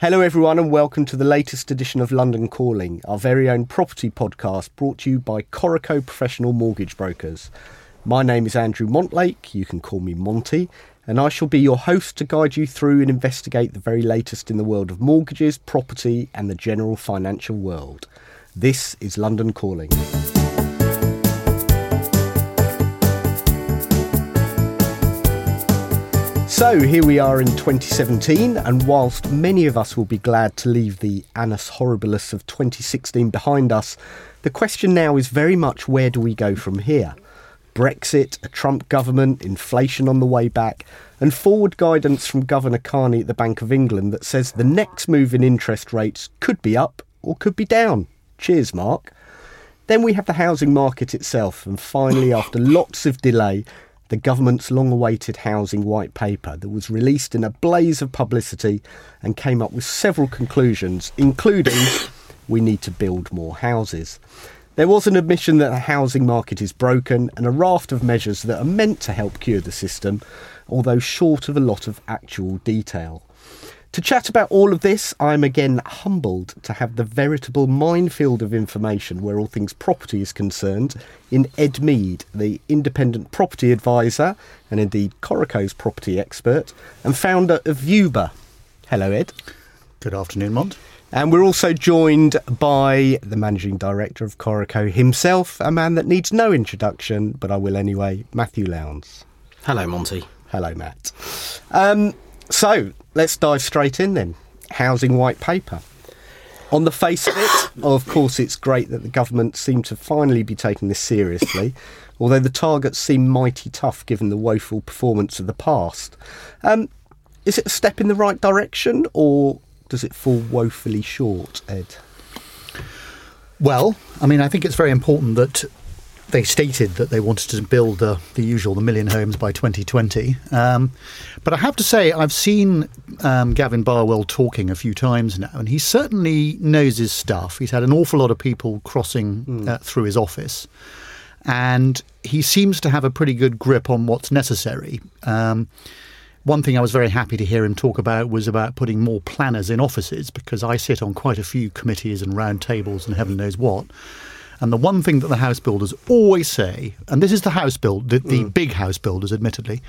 Hello, everyone, and welcome to the latest edition of London Calling, our very own property podcast brought to you by Coreco Professional Mortgage Brokers. My name is Andrew Montlake, you can call me Monty, and I shall be your host to guide you through and investigate the very latest in the world of mortgages, property, and the general financial world. This is London Calling. So here we are in 2017, and whilst many of us will be glad to leave the annus horribilis of 2016 behind us, the question now is very much where do we go from here? Brexit, a Trump government, inflation on the way back, and forward guidance from Governor Carney at the Bank of England that says the next move in interest rates could be up or could be down. Cheers, Mark. Then we have the housing market itself, and finally, after lots of delay, the government's long awaited housing white paper that was released in a blaze of publicity and came up with several conclusions, including we need to build more houses. There was an admission that the housing market is broken and a raft of measures that are meant to help cure the system, although short of a lot of actual detail. To chat about all of this, I'm again humbled to have the veritable minefield of information where all things property is concerned in Ed Mead, the independent property advisor and indeed Coreco's property expert and founder of Viewber. Hello, Ed. Good afternoon, Mont. And we're also joined by the managing director of Coreco himself, a man that needs no introduction, but I will anyway, Matthew Lowndes. Hello, Monty. Hello, Matt. Um, so let's dive straight in then. Housing white paper. On the face of it, of course, it's great that the government seem to finally be taking this seriously, although the targets seem mighty tough given the woeful performance of the past. Um, is it a step in the right direction, or does it fall woefully short, Ed? Well, I mean, I think it's very important that they stated that they wanted to build the, the usual, the million homes by 2020. Um, but I have to say, I've seen um, Gavin Barwell talking a few times now, and he certainly knows his stuff. He's had an awful lot of people crossing mm. uh, through his office, and he seems to have a pretty good grip on what's necessary. Um, one thing I was very happy to hear him talk about was about putting more planners in offices because I sit on quite a few committees and round tables and heaven knows what. And the one thing that the house builders always say, and this is the house build, the, the mm. big house builders, admittedly,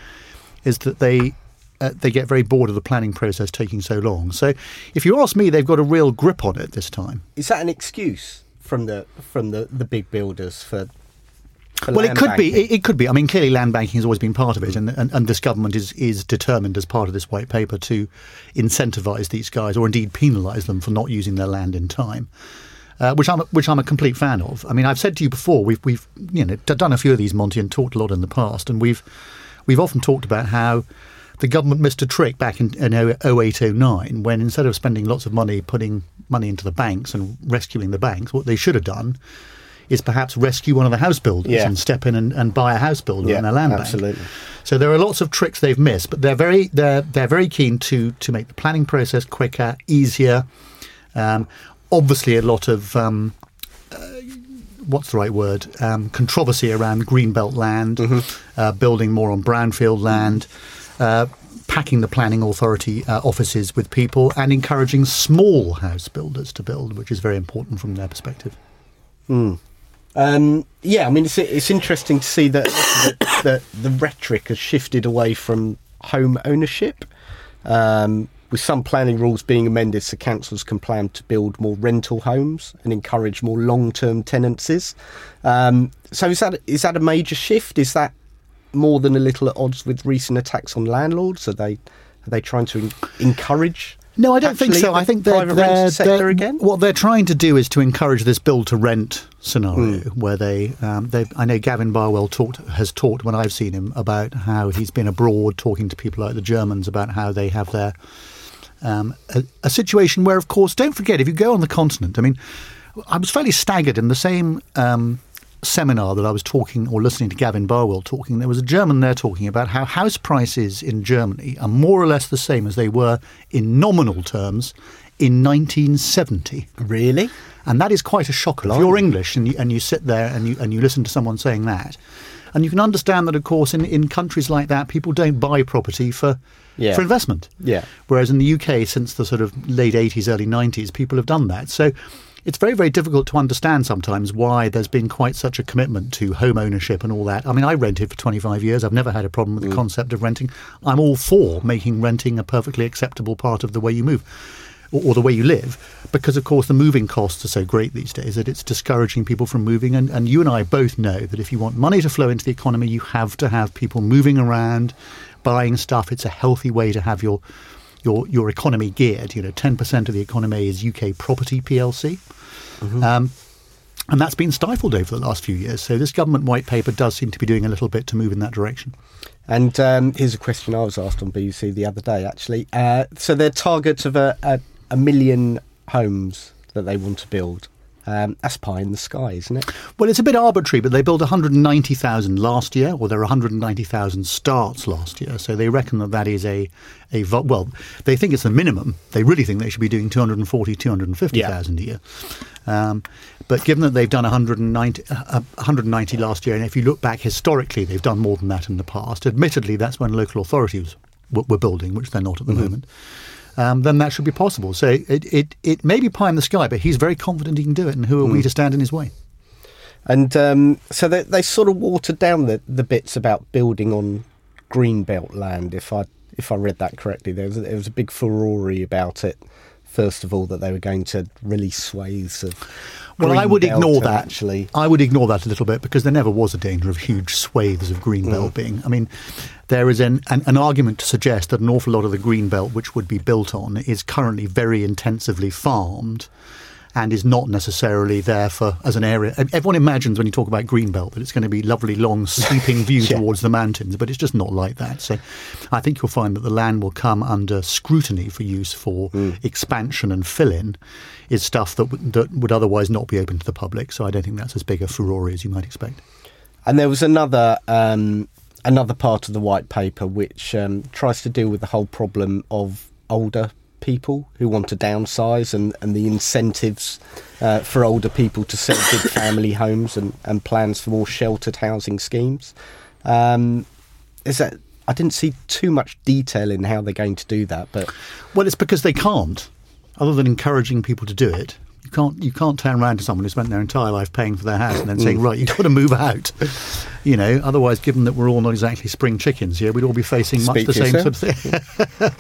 is that they uh, they get very bored of the planning process taking so long. So, if you ask me, they've got a real grip on it this time. Is that an excuse from the from the, the big builders for? for well, it could banking? be. It, it, could be. I mean, clearly, land banking has always been part of it, and, and, and this government is is determined, as part of this white paper, to incentivise these guys, or indeed penalise them for not using their land in time uh, which I'm which I'm a complete fan of. I mean, I've said to you before, we've we've you know done a few of these Monty and talked a lot in the past, and we've we've often talked about how the government missed a trick back in, in 0809 when instead of spending lots of money putting money into the banks and rescuing the banks, what they should have done is perhaps rescue one of the house builders yeah. and step in and, and, buy a house builder yeah, and a land absolutely. bank. So there are lots of tricks they've missed, but they're very they're they're very keen to to make the planning process quicker, easier. Um, obviously a lot of um, uh, what's the right word um, controversy around greenbelt land, mm-hmm. uh, building more on brownfield land. Uh, packing the planning authority uh, offices with people and encouraging small house builders to build, which is very important from their perspective. Mm. Um, yeah, I mean, it's, it's interesting to see that the, the, the rhetoric has shifted away from home ownership. Um, with some planning rules being amended so councils can plan to build more rental homes and encourage more long-term tenancies. Um, so is that is that a major shift? Is that more than a little at odds with recent attacks on landlords? Are they are they trying to encourage no, I don't think so. I think they're, they're, they're again. What they're trying to do is to encourage this build to rent scenario, mm. where they, um, they, I know Gavin Barwell talked has talked when I've seen him about how he's been abroad talking to people like the Germans about how they have their um, a, a, situation where, of course, don't forget, if you go on the continent, I mean, I was fairly staggered in the same um, seminar that I was talking or listening to Gavin Barwell talking. There was a German there talking about how house prices in Germany are more or less the same as they were in nominal terms in 1970. Really? And that is quite a shock. If you're English and you, and you sit there and you, and you listen to someone saying that, And you can understand that, of course, in, in countries like that, people don't buy property for Yeah. for investment. Yeah. Whereas in the UK, since the sort of late 80s, early 90s, people have done that. So it's very, very difficult to understand sometimes why there's been quite such a commitment to home ownership and all that. I mean, I rented for 25 years. I've never had a problem with the mm. concept of renting. I'm all for making renting a perfectly acceptable part of the way you move. Or, or the way you live, because of course the moving costs are so great these days that it's discouraging people from moving. And, and you and I both know that if you want money to flow into the economy, you have to have people moving around, buying stuff. It's a healthy way to have your your your economy geared. You know, ten percent of the economy is UK property PLC, um, and that's been stifled over the last few years. So this government white paper does seem to be doing a little bit to move in that direction. And um, here's a question I was asked on BBC the other day, actually. Uh, so their target of a, a, a million homes that they want to build. Um, that's pie in the sky, isn't it? Well, it's a bit arbitrary, but they built 190,000 last year, or there were 190,000 starts last year. So they reckon that that is a, a vo- well, they think it's the minimum. They really think they should be doing 240, 250,000 a year. Um, but given that they've done 190, uh, 190 last year, and if you look back historically, they've done more than that in the past. Admittedly, that's when local authorities w- were building, which they're not at the moment. Um, then that should be possible. So it, it, it may be pie in the sky, but he's very confident he can do it. And who are we to stand in his way? And um, so they, they sort of watered down the, the bits about building on greenbelt land. If I if I read that correctly, there was a, there was a big furore about it. First of all, that they were going to release swathes of. Well, I would ignore that. Actually, I would ignore that a little bit because there never was a danger of huge swathes of green mm. belt being. I mean, there is an, an, an argument to suggest that an awful lot of the green belt which would be built on is currently very intensively farmed and is not necessarily there for as an area. Everyone imagines when you talk about green belt that it's going to be lovely, long, sweeping view Yeah. towards the mountains, but it's just not like that. So, I think you'll find that the land will come under scrutiny for use for expansion and fill in. Is stuff that would, that would otherwise not be open to the public. So, I don't think that's as big a furore as you might expect. And there was another um, another part of the white paper which um, tries to deal with the whole problem of older people who want to downsize and, and the incentives uh, for older people to sell big family homes and, and plans for more sheltered housing schemes. Um, is that I didn't see too much detail in how they're going to do that, but Well, it's because they can't, other than encouraging people to do it. You can't you can't turn around to someone who spent their entire life paying for their house and then saying, right, you've got to move out. You know, otherwise, given that we're all not exactly spring chickens here, we'd all be facing much Speak the same sort of thing.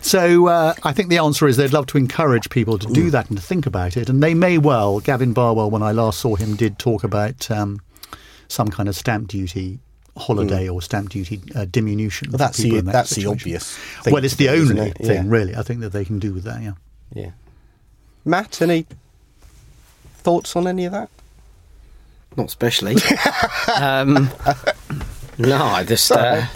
so uh, I think the answer is they'd love to encourage people to do that and to think about it. And they may well, Gavin Barwell, when I last saw him, did talk about um, some kind of stamp duty holiday or stamp duty uh, diminution. Well, that's the that that's the obvious. Well, it's the only it? thing, Yeah. really, I think that they can do with that, yeah. Yeah. Matt, any thoughts on any of that? Not especially. um, no, I just. Uh,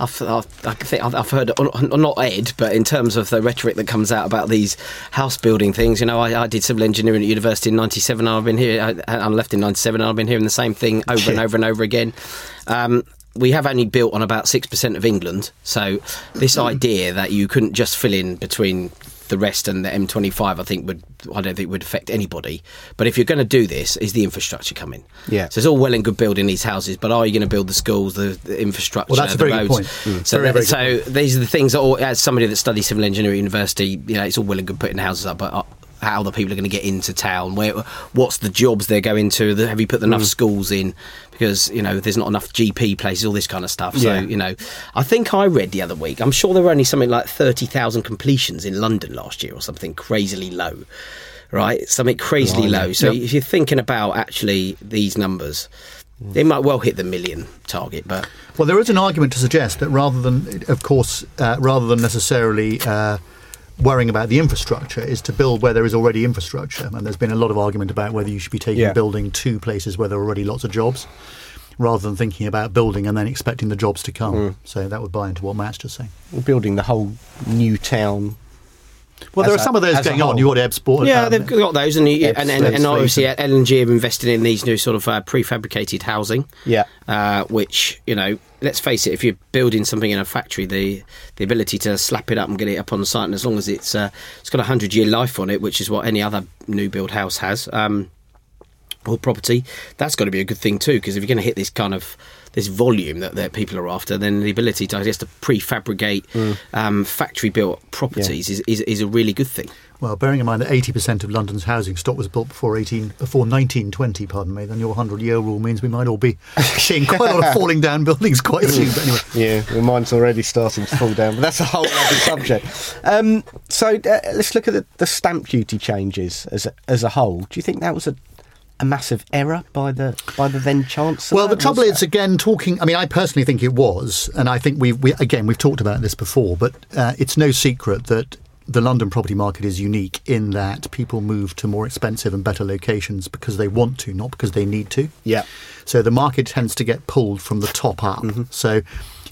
I've, I've, I think I've I've heard, uh, not Ed, but in terms of the rhetoric that comes out about these house building things, you know, I, I did civil engineering at university in '97, and I've been here. I, I left in '97, and I've been hearing the same thing over and over and over again. Um, we have only built on about six percent of England, so this idea that you couldn't just fill in between the rest and the M25, I think would I don't think would affect anybody. But if you're going to do this, is the infrastructure coming? Yeah. So it's all well and good building these houses, but are you going to build the schools, the, the infrastructure, Well, that's a the very good point. Mm. So, Very, very so these are the things that, all, as somebody that studies civil engineering at university, you know, it's all well and good putting houses up, but. How the people are going to get into town? Where, what's the jobs they're going to? Have you put enough Mm. schools in? Because you know there's not enough GP places, all this kind of stuff. So Yeah. you know, I think I read the other week. I'm sure there were only something like thirty thousand completions in London last year, or something crazily low. Right, something crazily low. So Yep. if you're thinking about actually these numbers, they might well hit the million target, but Well, there is an argument to suggest that rather than, of course, uh, rather than necessarily uh, worrying about the infrastructure, is to build where there is already infrastructure. And there's been a lot of argument about whether you should be taking Yeah. building to places where there are already lots of jobs, rather than thinking about building and then expecting the jobs to come. Hmm. So that would buy into what Matt's just saying. Building the whole new town. Well, As there are a- some of those going on. whole. You've got Ebsport. Yeah, um, they've got those, and, you, Ebbs- and, and, and obviously Fleet. L&G have invested in these new sort of uh, prefabricated housing. Yeah. Uh, which you know, let's face it, if you're building something in a factory, the the ability to slap it up and get it up on site, and as long as it's uh, it's got a hundred year life on it, which is what any other new build house has. Um, or property, that's got to be a good thing too. Because if you're going to hit this kind of this volume that, that people are after, then the ability to I guess to prefabricate um, factory built properties is, is is a really good thing. Well, bearing in mind that 80% of London's housing stock was built before 18, before 1920, pardon me, then your 100 year rule means we might all be seeing quite a lot of falling down buildings quite soon. But anyway, Yeah, well, mine's already starting to fall down, but that's a whole other subject. Um, so uh, let's look at the, the stamp duty changes as a, as a whole. Do you think that was a, a massive error by the by the then chancellor? Well, the trouble is, again, talking. I mean, I personally think it was, and I think we've we, again we've talked about this before, but uh, it's no secret that the London property market is unique in that people move to more expensive and better locations because they want to, not because they need to. Yeah. So the market tends to get pulled from the top up. So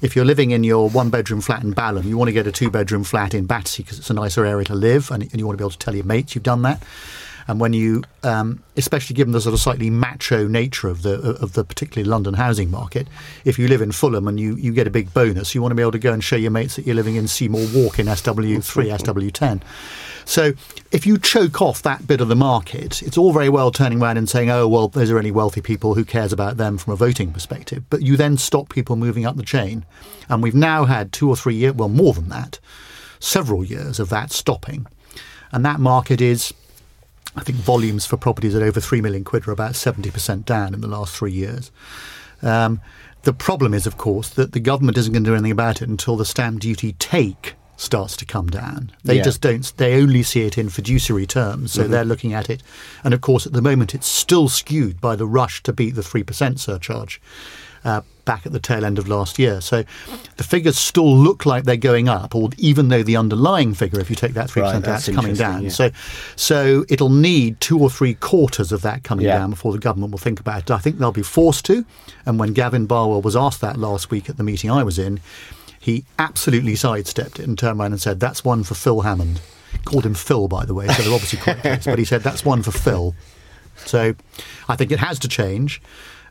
if you're living in your one bedroom flat in Balham, you want to get a two bedroom flat in Battersea because it's a nicer area to live and, and you want to be able to tell your mates you've done that. And when you, um, especially given the sort of slightly macho nature of the of the particularly London housing market, if you live in Fulham and you, you get a big bonus, you want to be able to go and show your mates that you're living in Seymour Walk in SW3, SW10. So if you choke off that bit of the market, it's all very well turning around and saying, oh, well, those are only wealthy people, who cares about them from a voting perspective? But you then stop people moving up the chain. And we've now had two or three years, well, more than that, several years of that stopping. And that market is, I think, volumes for properties at over 3 million quid are about 70% down in the last three years. Um, the problem is, of course, that the government isn't going to do anything about it until the stamp duty take starts to come down. They Yeah. just don't, they only see it in fiduciary terms. So they're looking at it. And of course, at the moment, it's still skewed by the rush to beat the 3% surcharge. Uh, back at the tail end of last year. So the figures still look like they're going up, or even though the underlying figure, if you take that 3% Right, out, that's is coming down. yeah. So so it'll need two or three quarters of that coming Yeah. down before the government will think about it. I think they'll be forced to. And when Gavin Barwell was asked that last week at the meeting I was in, he absolutely sidestepped it and turned around and said, That's one for Phil Hammond. Called him Phil, by the way, so they're obviously quite close. But he said, That's one for Phil. So I think it has to change.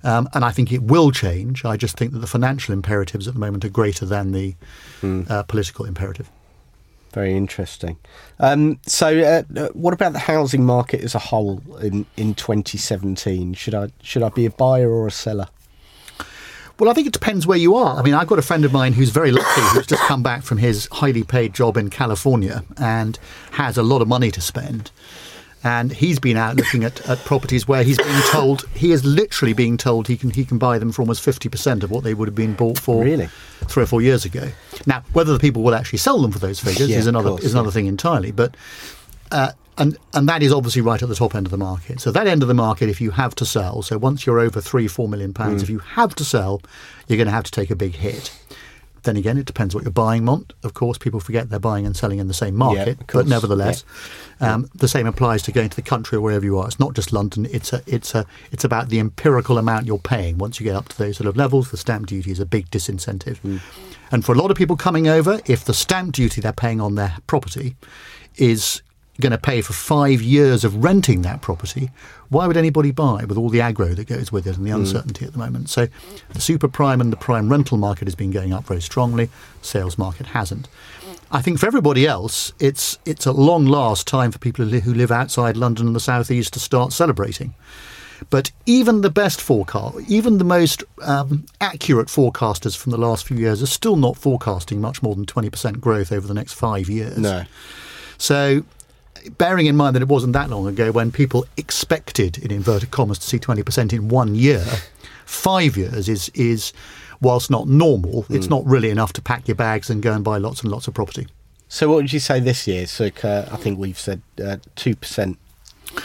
Um, and I think it will change. I just think that the financial imperatives at the moment are greater than the uh, political imperative. Very interesting. Um, so, uh, uh, what about the housing market as a whole in, in 2017? Should I should I be a buyer or a seller? Well, I think it depends where you are. I mean, I've got a friend of mine who's very lucky, who's just come back from his highly paid job in California and has a lot of money to spend. And he's been out looking at, at properties where he's being told he is literally being told he can he can buy them for almost fifty percent of what they would have been bought for Really? three or four years ago. Now, whether the people will actually sell them for those figures Yeah, is another course, is another thing entirely. But uh, and and that is obviously right at the top end of the market. So that end of the market, if you have to sell, so once you're over three four million pounds, if you have to sell, you're going to have to take a big hit. Then again, it depends what you're buying. Mont, of course, people forget they're buying and selling in the same market, course, but nevertheless, um, the same applies to going to the country or wherever you are. It's not just London. It's a, it's a, it's about the empirical amount you're paying. Once you get up to those sort of levels, the stamp duty is a big disincentive. And for a lot of people coming over, if the stamp duty they're paying on their property is going to pay for five years of renting that property, why would anybody buy with all the aggro that goes with it and the uncertainty at the moment? So the super prime and the prime rental market has been going up very strongly. Sales market hasn't. I think for everybody else, it's it's a long last time for people who li- who live outside London and the southeast to start celebrating. But even the best forecast, even the most um, accurate forecasters from the last few years are still not forecasting much more than 20% growth over the next five years. No. So, bearing in mind that it wasn't that long ago when people expected, in inverted commas, to see 20% in one year, five years is, is whilst not normal, it's not really enough to pack your bags and go and buy lots and lots of property. So, what would you say this year? So, uh, I think we've said two percent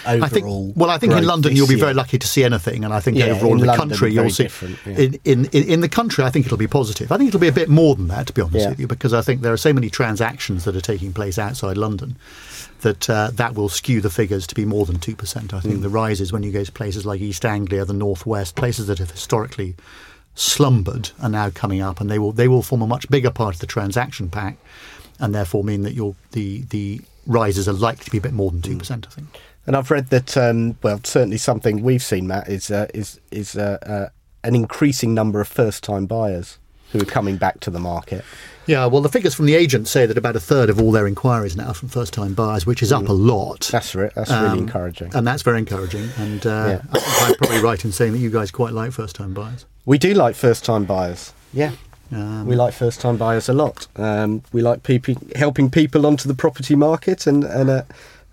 overall. I think. Well, I think in London you'll be year. very lucky to see anything, and I think Yeah, overall in in the London, country you'll see. different, yeah. In, in in the country, I think it'll be positive. I think it'll be a bit more than that, to be honest Yeah. with you, because I think there are so many transactions that are taking place outside London that uh, that will skew the figures to be more than two percent. I think the rises when you go to places like East Anglia, the Northwest, places that have historically slumbered are now coming up, and they will they will form a much bigger part of the transaction pack, and therefore mean that your the the rises are likely to be a bit more than two percent. I think. And I've read that, um, well, certainly something we've seen, Matt, is uh, is is uh, uh, an increasing number of first-time buyers who are coming back to the market. Yeah, well, the figures from the agents say that about a third of all their inquiries now from first-time buyers, which is up a lot. That's right. That's really Um, encouraging. and that's very encouraging. And uh, Yeah. I I'm probably right in saying that you guys quite like first-time buyers. We do like first time buyers. Yeah. Um, we like first time buyers a lot. Um, we like people helping people onto the property market and and uh,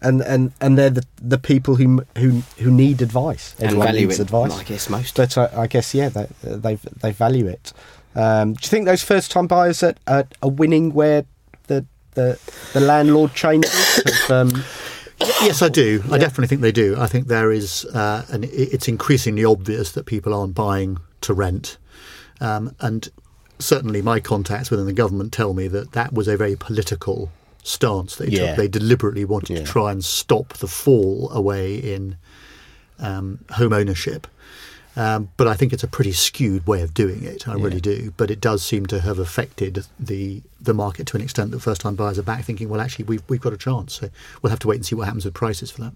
and, and and they're the, the people who who who need advice. and Everyone value needs it. advice. I guess most. But uh, I guess yeah, they they they value it. Um, do you think those first time buyers are, are, are winning where the the the landlord changes? have, um, Yes, I do. I definitely think they do. I think there is, uh, and it's increasingly obvious that people aren't buying to rent. Um, and certainly my contacts within the government tell me that that was a very political stance they Yeah. took. They deliberately wanted Yeah. to try and stop the fall away in um, home ownership. Um, but I think it's a pretty skewed way of doing it. I really do. But it does seem to have affected the the market to an extent that first time buyers are back thinking, well, actually, we've we've got a chance. So we'll have to wait and see what happens with prices for that.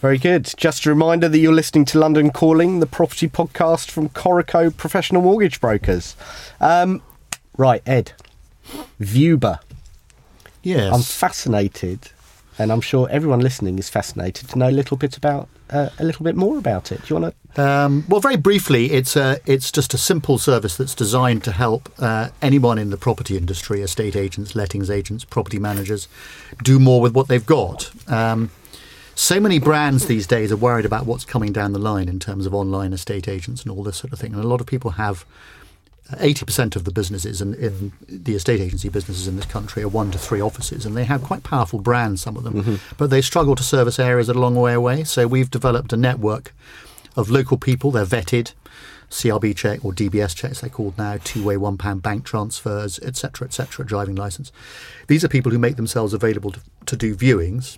Very good. Just a reminder that you're listening to London Calling, the property podcast from Coreco Professional Mortgage Brokers. Um, right, Ed, Viewber. Yes. I'm fascinated, and I'm sure everyone listening is fascinated to know a little bit about uh, a little bit more about it. Do you want to? Um, well, very briefly, it's a, it's just a simple service that's designed to help uh, anyone in the property industry, estate agents, lettings agents, property managers, do more with what they've got. Um, so many brands these days are worried about what's coming down the line in terms of online estate agents and all this sort of thing. And a lot of people have uh, 80% of the businesses in, in the estate agency businesses in this country are one to three offices, and they have quite powerful brands, some of them, mm-hmm. but they struggle to service areas that are a long way away. So we've developed a network of local people, they're vetted. CRB check or DBS checks they're called now, two-way one-pound bank transfers, etc., etc., driving license. These are people who make themselves available to, to do viewings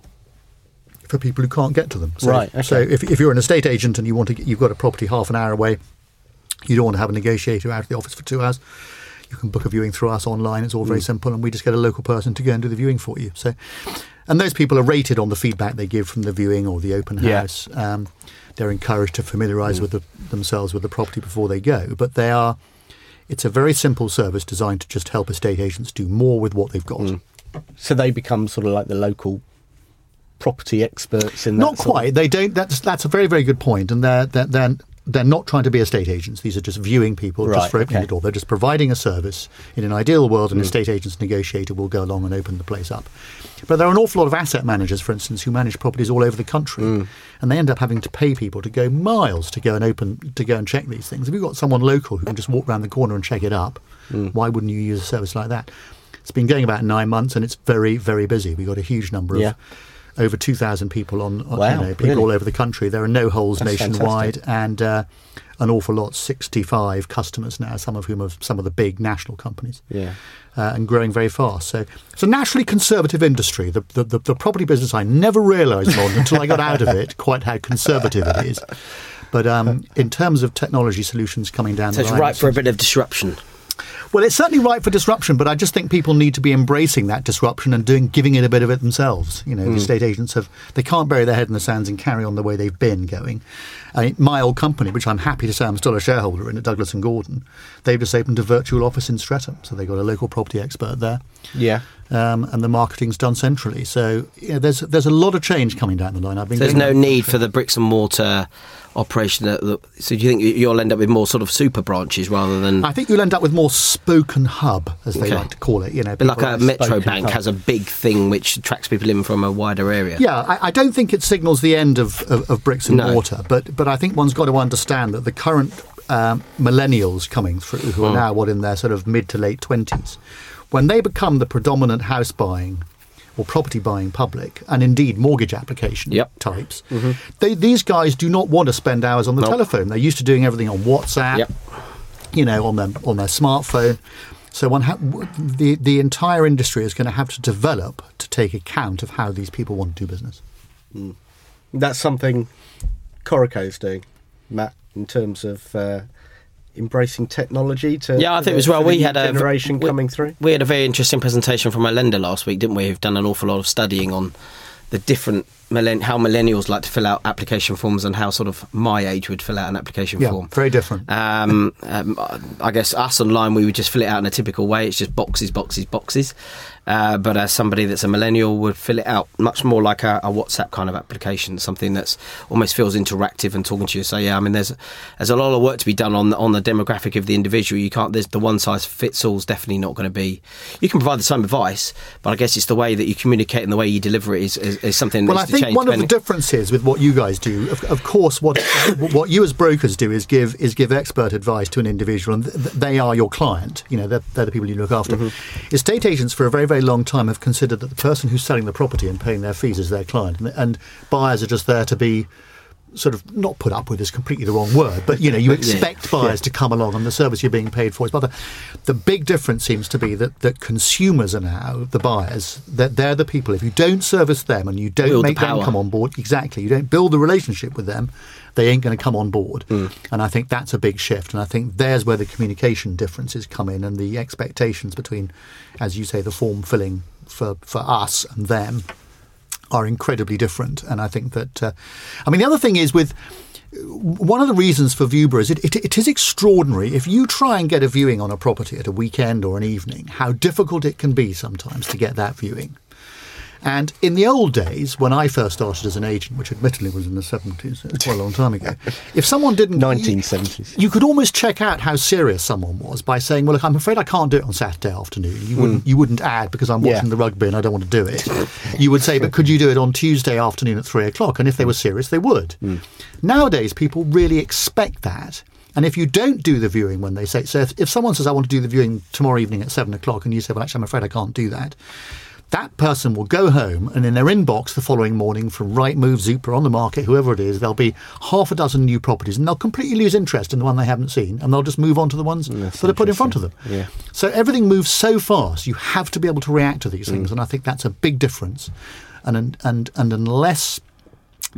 for people who can't get to them. So, Right, okay. So if, if you're an estate agent and you want to, get, you've got a property half an hour away, you don't want to have a negotiator out of the office for two hours. You can book a viewing through us online. It's all very mm. simple, and we just get a local person to go and do the viewing for you. So, and those people are rated on the feedback they give from the viewing or the open Yeah. house. Um, they're encouraged to familiarise mm. with the, themselves with the property before they go. But they are. It's a very simple service designed to just help estate agents do more with what they've got. Mm. So they become sort of like the local property experts in that. Not quite. They don't. That's that's a very very good point, and they're they're they're, they're not trying to be estate agents. These are just viewing people Right, just for opening okay. the door. They're just providing a service. In an ideal world, an hmm. estate agent's negotiator will go along and open the place up. But there are an awful lot of asset managers, for instance, who manage properties all over the country, hmm. and they end up having to pay people to go miles to go and open to go and check these things. If you've got someone local who can just walk round the corner and check it up, hmm. why wouldn't you use a service like that? It's been going about nine months, and it's very very busy. We've got a huge number of Yeah. Over 2,000 people on, on Wow, you know, people really? all over the country. There are no holes That's nationwide fantastic. and uh, an awful lot, 65 customers now, some of whom are some of the big national companies. Yeah. Uh, and growing very fast. So it's a naturally conservative industry. The, the, the, the property business, I never realised, Lon, until I got out of it, quite how conservative it is. But um, in terms of technology solutions coming down So the it's ripe for a bit of disruption. Well, it's certainly right for disruption, but I just think people need to be embracing that disruption and doing giving it a bit of it themselves. You know, the hmm. estate agents have they can't bury their head in the sands and carry on the way they've been going. I mean, my old company, which I'm happy to say I'm still a shareholder in at Douglas and Gordon, they've just opened a virtual office in Streatham, so they've got a local property expert there. Yeah. Um, and the marketing's done centrally, so yeah, there's there's a lot of change coming down the line. I've been. So there's no need for the bricks and mortar operation. That, that, so do you think you'll end up with more sort of super branches rather than I think you'll end up with more spoken hub, as they Okay. like to call it. You know, But like a Metro Bank hub. has a big thing which attracts people in from a wider area. Yeah, I, I don't think it signals the end of, of, of bricks and No. mortar, but but I think one's got to understand that the current um, millennials coming through, who are now what in their sort of mid to late twenties, when they become the predominant house buying or property buying public, and indeed mortgage application Yep. types, they, these guys do not want to spend hours on the Nope. telephone. They're used to doing everything on WhatsApp Yep. you know, on their on their smartphone. So one ha- the the entire industry is going to have to develop to take account of how these people want to do business. That's something Coreco's doing, Matt, in terms of uh, embracing technology to Yeah, I think the- as well. We had a generation we- coming through. We had a very interesting presentation from a lender last week, didn't we? Who've done an awful lot of studying on the different millenn- how millennials like to fill out application forms and how sort of my age would fill out an application Yeah, form. very different. Um, um, I guess us online, we would just fill it out in a typical way. It's just boxes, boxes, boxes. Uh, but as somebody that's a millennial would fill it out much more like a, a WhatsApp kind of application, something that's almost feels interactive and talking to you. So yeah, I mean, there's there's a lot of work to be done on the, on the demographic of the individual. You can't. There's the one size fits all is definitely not going to be. You can provide the same advice, but I guess it's the way that you communicate and the way you deliver it is, is, is something. Well, I to think one of the differences with what you guys do, of, of course, what what you as brokers do is give is give expert advice to an individual, and th- they are your client. You know, they're, they're the people you look after. Mm-hmm. Estate agents, for a very very long time, have considered that the person who's selling the property and paying their fees is their client, and, and buyers are just there to be sort of not put up with is completely the wrong word, but you know, you expect buyers to come along and the service you're being paid for is. But the, the big difference seems to be that, that consumers are now the buyers. That they're the people. If you don't service them and you don't Build the make them come on board, exactly, you don't build the relationship with them, they ain't going to come on board. Hmm. And I think that's a big shift. And I think there's where the communication differences come in and the expectations between, as you say, the form filling for for us and them are incredibly different. And I think that, uh, I mean, the other thing is with one of the reasons for Viewber is it, it, it is extraordinary. If you try and get a viewing on a property at a weekend or an evening, how difficult it can be sometimes to get that viewing. And in the old days, when I first started as an agent, which admittedly was in the 70s, it's uh, quite a long time ago, if someone didn't. 1970s. You could almost check out how serious someone was by saying, "Well, look, I'm afraid I can't do it on Saturday afternoon." You wouldn't, hmm. you wouldn't add because I'm Yeah. watching the rugby and I don't want to do it. You would say, "But could you do it on Tuesday afternoon at three o'clock?" And if they were hmm. serious, they would. Hmm. Nowadays, people really expect that. And if you don't do the viewing when they say, so if, if someone says, I want to do the viewing tomorrow evening at seven o'clock, and you say, well, actually, I'm afraid I can't do that, that person will go home and in their inbox the following morning from Rightmove, Zoopla, on the market, whoever it is, there'll be half a dozen new properties and they'll completely lose interest in the one they haven't seen and they'll just move on to the ones that are put in front of them. Yeah. So everything moves so fast, you have to be able to react to these things, and I think that's a big difference. And and and unless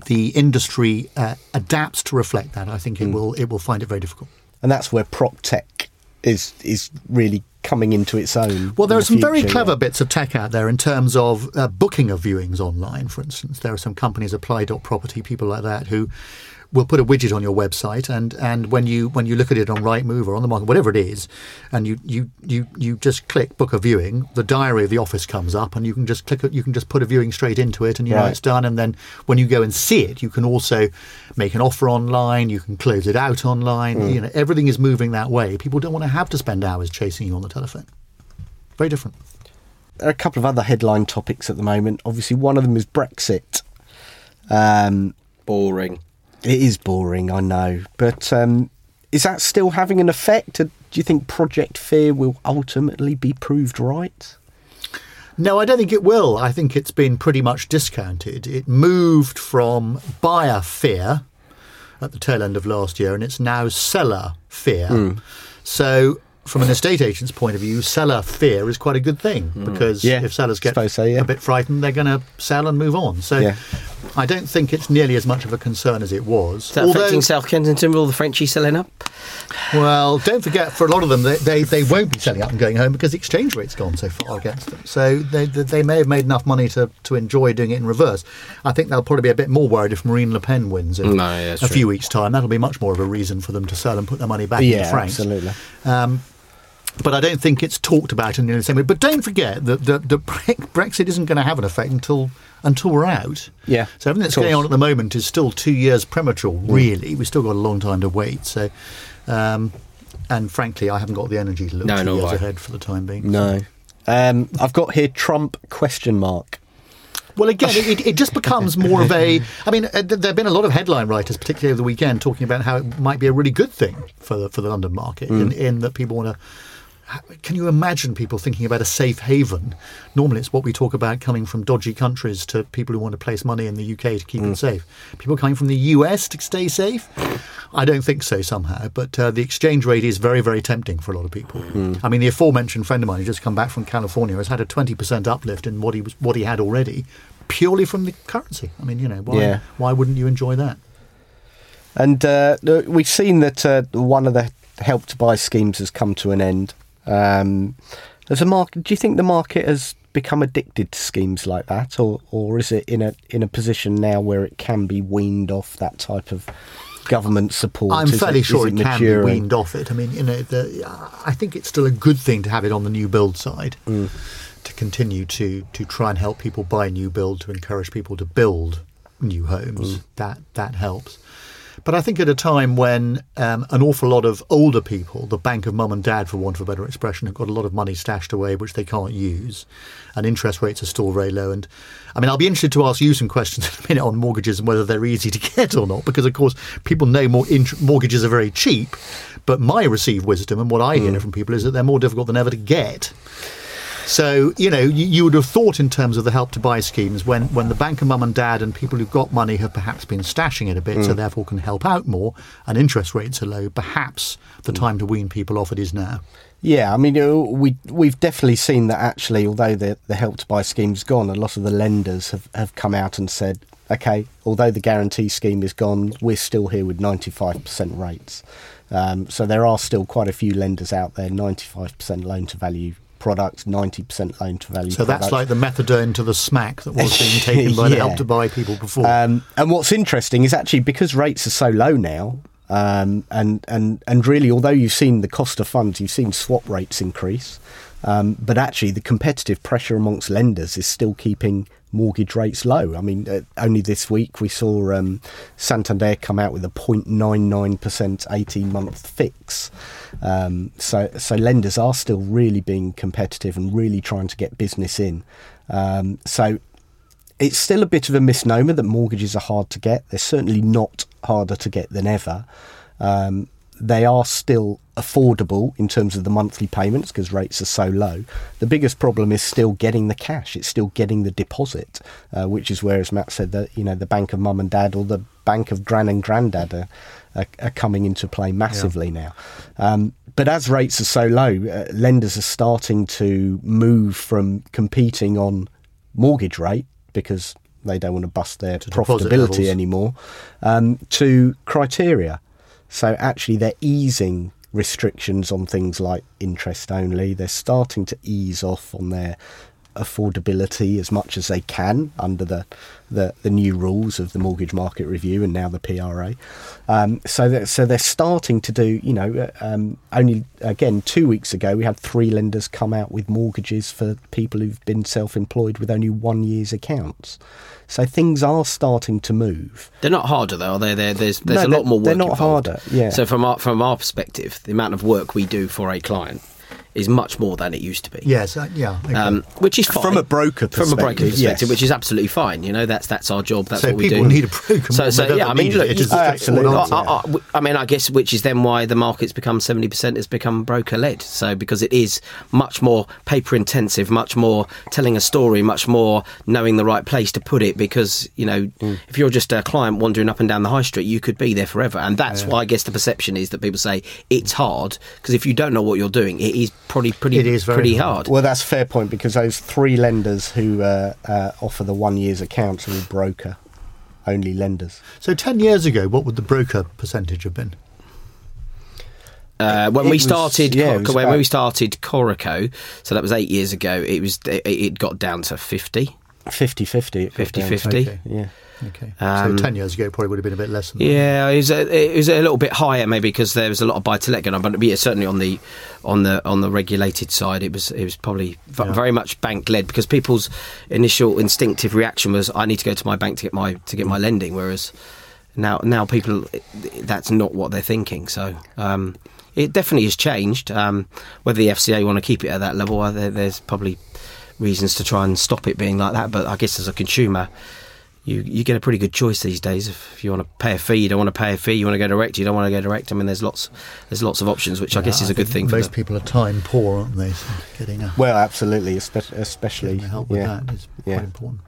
the industry uh, adapts to reflect that, I think it will it will find it very difficult. and that's where prop tech is is really coming into its own. Well, there are some the very clever yeah. bits of tech out there in terms of uh, booking of viewings online, for instance. There are some companies, Apply.property, people like that, who will put a widget on your website and, and when you when you look at it on Rightmove or on the market, whatever it is, and you, you, you, you just click book a viewing, the diary of the office comes up and you can just click it, you can just put a viewing straight into it and you know it's done. And then when you go and see it, you can also make an offer online, you can close it out online. Mm. You know, everything is moving that way. People don't want to have to spend hours chasing you on the telephone. Very different. There are a couple of other headline topics at the moment. Obviously, one of them is Brexit. Um, boring. It is boring, I know, but um, is that still having an effect? Do you think Project Fear will ultimately be proved right? No, I don't think it will. I think it's been pretty much discounted. It moved from buyer fear at the tail end of last year, and it's now seller fear. So, from an estate agent's point of view, seller fear is quite a good thing because Yeah, if sellers get so, yeah. a bit frightened, they're going to sell and move on. So, Yeah. I don't think it's nearly as much of a concern as it was. Is that affecting South Kensington with all the Frenchies selling up? Well, don't forget, for a lot of them, they, they, they won't be selling up and going home because the exchange rate's gone so far against them. So they, they, they may have made enough money to, to enjoy doing it in reverse. I think they'll probably be a bit more worried if Marine Le Pen wins in No, yeah, a true. few weeks' time. That'll be much more of a reason for them to sell and put their money back in yeah, francs. absolutely. Um, but I don't think it's talked about in the same way. But don't forget that the, the Brexit isn't going to have an effect until until we're out. Yeah, So everything that's going on at the moment is still two years premature. Really, we've still got a long time to wait. So, um, and frankly, I haven't got the energy to look No, two years I. ahead for the time being. No. Um, I've got here Trump question mark. Well, again, it, it just becomes more of a. I mean, uh, there have been a lot of headline writers, particularly over the weekend, talking about how it might be a really good thing for the, for the London market, in, in that people want to. Can you imagine people thinking about a safe haven? Normally, it's what we talk about coming from dodgy countries to people who want to place money in the UK to keep it safe. People coming from the US to stay safe? I don't think so somehow. But uh, the exchange rate is very, very tempting for a lot of people. I mean, the aforementioned friend of mine who just come back from California has had a 20% uplift in what he was what he had already, purely from the currency. I mean, you know, why, Yeah. why wouldn't you enjoy that? And uh, we've seen that uh, one of the help to buy schemes has come to an end. Um, as a market, do you think the market has become addicted to schemes like that, or or is it in a in a position now where it can be weaned off that type of government support? I'm Is fairly it, sure it, it can be weaned off it. I mean, you know, the, I think it's still a good thing to have it on the new build side Mm. to continue to to try and help people buy new build, to encourage people to build new homes. Mm. That that helps. But I think at a time when um, an awful lot of older people, the bank of mum and dad, for want of a better expression, have got a lot of money stashed away which they can't use, and interest rates are still very low. And I mean, I'll be interested to ask you some questions in a minute on mortgages and whether they're easy to get or not, because of course people know more int- mortgages are very cheap. But my received wisdom and what I hear from people is that they're more difficult than ever to get. So, you know, you, you would have thought in terms of the help to buy schemes when, when the bank of mum and dad and people who've got money have perhaps been stashing it a bit, so therefore can help out more, and interest rates are low, perhaps the time to wean people off it is now. Yeah, I mean, we we've definitely seen that actually. Although the the help to buy scheme's gone, a lot of the lenders have, have come out and said, okay, although the guarantee scheme is gone, we're still here with ninety five percent rates. Um, so there are still quite a few lenders out there, ninety five percent loan to value products, ninety percent loan to value. So that's like the methadone to the smack that was being taken by the help to buy people before. Um, and what's interesting is actually because rates are so low now, um, and and and really, although you've seen the cost of funds, you've seen swap rates increase, um, but actually the competitive pressure amongst lenders is still keeping mortgage rates low. I mean, uh, only this week we saw um, Santander come out with a 0.99% 18 month fix. Um, so so lenders are still really being competitive and really trying to get business in. Um, so it's still a bit of a misnomer that mortgages are hard to get. They're certainly not harder to get than ever. Um, they are still affordable in terms of the monthly payments because rates are so low. The biggest problem is still getting the cash. It's still getting the deposit, uh, which is where, as Matt said, that you know the bank of mum and dad or the bank of gran and granddad are, are, are coming into play massively now. Um, but as rates are so low, uh, lenders are starting to move from competing on mortgage rate because they don't want to bust their To profitability anymore um, to criteria. So actually, they're easing restrictions on things like interest only. They're starting to ease off on their affordability as much as they can under the the, the new rules of the mortgage market review and now the PRA. Um, so that, so they're starting to do. You know, uh, um, only again two weeks ago we had three lenders come out with mortgages for people who've been self-employed with only one year's accounts. So things are starting to move. They're not harder though, are they? They're, there's there's No, a lot more work they're not involved. harder, yeah. So from our from our perspective, the amount of work we do for a client is much more than it used to be. yes, uh, yeah. okay. Um, which is fine. From a broker from a broker perspective, perspective, yes. which is absolutely fine. You know, that's that's our job. That's so what we people do. need a broker. So, so yeah, I mean, look, it. It is a absolutely. straightforward I, answer. I- I- I mean, I guess which is then why the market's become seventy percent has become broker led. So because it is much more paper intensive, much more telling a story, much more knowing the right place to put it. Because you know, Mm. if you're just a client wandering up and down the high street, you could be there forever. And that's why I guess the perception is that people say it's hard because if you don't know what you're doing, it is probably pretty It is very pretty hard. hard. Well, that's a fair point because those three lenders who uh, uh, offer the one year's accounts are all broker only lenders. So ten years ago, what would the broker percentage have been? Uh, when It we was- started, yeah, Cor- when about- we started Coreco, so that was eight years ago. It was it, it got down to fifty. 50 50. 50 50 Okay. Yeah. Okay, Um, so ten years ago, it probably would have been a bit less than that. Yeah, it was a, it was a little bit higher maybe because there was a lot of buy to let going on, but yeah, certainly on the on the on the regulated side, it was it was probably Yeah. very much bank led because people's initial instinctive reaction was I need to go to my bank to get my to get my lending, whereas now now people that's not what they're thinking. So. Um, it definitely has changed. Um, whether the FCA want to keep it at that level, there, there's probably reasons to try and stop it being like that. But I guess as a consumer, you you get a pretty good choice these days. If you want to pay a fee, you don't want to pay a fee. You want to go direct, you don't want to go direct. I mean, there's lots there's lots of options, which I guess is a good thing for Most the, people are time poor, aren't they? So getting a Well, absolutely, espe- especially. help with yeah, that is yeah. quite important.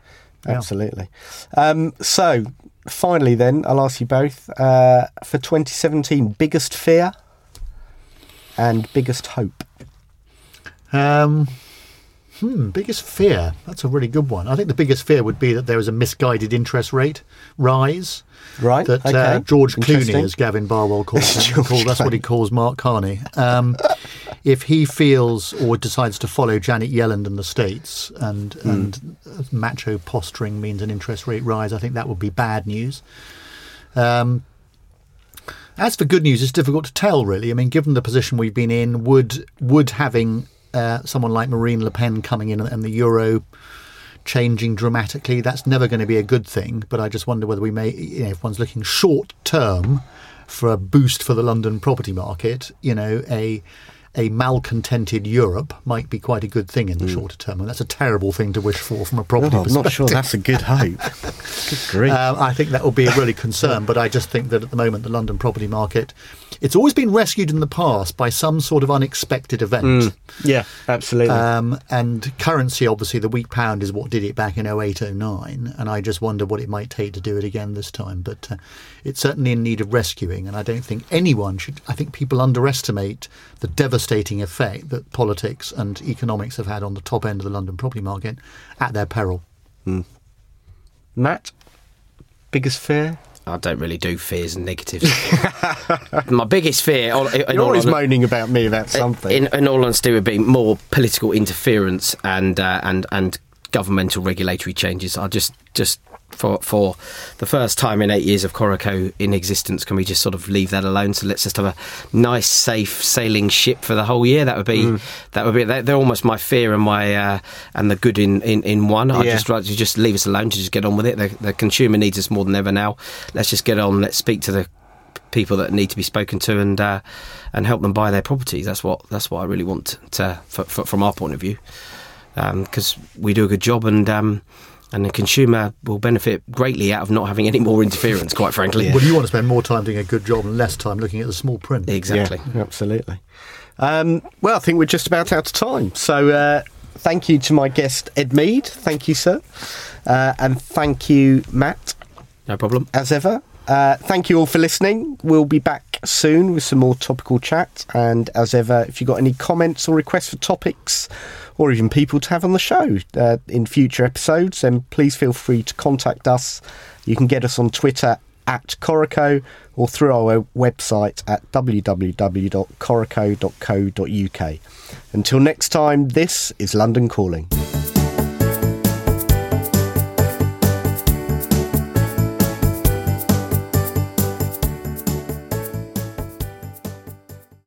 Yeah. Absolutely. Um, so, finally, then, I'll ask you both uh, for 2017, biggest fear and biggest hope. Um, hmm, biggest fear. That's a really good one. I think the biggest fear would be that there is a misguided interest rate rise. Right? That okay. uh, George Clooney, as Gavin Barwell calls him, that's what he calls Mark Carney. Um, if he feels or decides to follow Janet Yellen and the states, and Hmm. and macho posturing means an interest rate rise, I think that would be bad news. Um, as for good news, it's difficult to tell, really. I mean, given the position we've been in, would would having uh, someone like Marine Le Pen coming in and the euro changing dramatically, that's never going to be a good thing. But I just wonder whether we may, you know, if one's looking short term for a boost for the London property market, you know, a a malcontented Europe might be quite a good thing in the shorter term, and that's a terrible thing to wish for from a property Oh, I'm perspective. not sure that's a good hope. good grief. Um, I think that will be a really concern, but I just think that at the moment the London property market, it's always been rescued in the past by some sort of unexpected event. yeah, absolutely. Um, and currency, obviously, the weak pound is what did it back in 08, 09, and I just wonder what it might take to do it again this time. But uh, it's certainly in need of rescuing, and I don't think anyone should. I think people underestimate the devastating effect that politics and economics have had on the top end of the London property market at their peril. Matt, biggest fear? I don't really do fears and negatives. My biggest fear, all- in You're all always hon- moaning about me about something. In, in all honesty, would be more political interference and uh, and and governmental regulatory changes. I just just for for the first time in eight years of Coreco in existence, can we just sort of leave that alone? So let's just have a nice, safe sailing ship for the whole year. That would be Mm. that would be they're, almost my fear and my uh, and the good in in, in one. I'd just like to just leave us alone to just get on with it. The, the consumer needs us more than ever now. Let's just get on. Let's speak to the people that need to be spoken to and uh, and help them buy their properties. That's what that's what I really want to for, for, from our point of view, because we do a good job and. Um, and the consumer will benefit greatly out of not having any more interference, quite frankly. Well, you want to spend more time doing a good job and less time looking at the small print. Exactly. Yeah, absolutely. Um, well, I think we're just about out of time. So uh, thank you to my guest, Ed Mead. Thank you, sir. Uh, and thank you, Matt, No problem. as ever. Uh, thank you all for listening. We'll be back soon with some more topical chat. And as ever, if you've got any comments or requests for topics or even people to have on the show uh, in future episodes, then please feel free to contact us. You can get us on Twitter at Coreco or through our website at www.coreco.co.uk. Until next time, this is London Calling.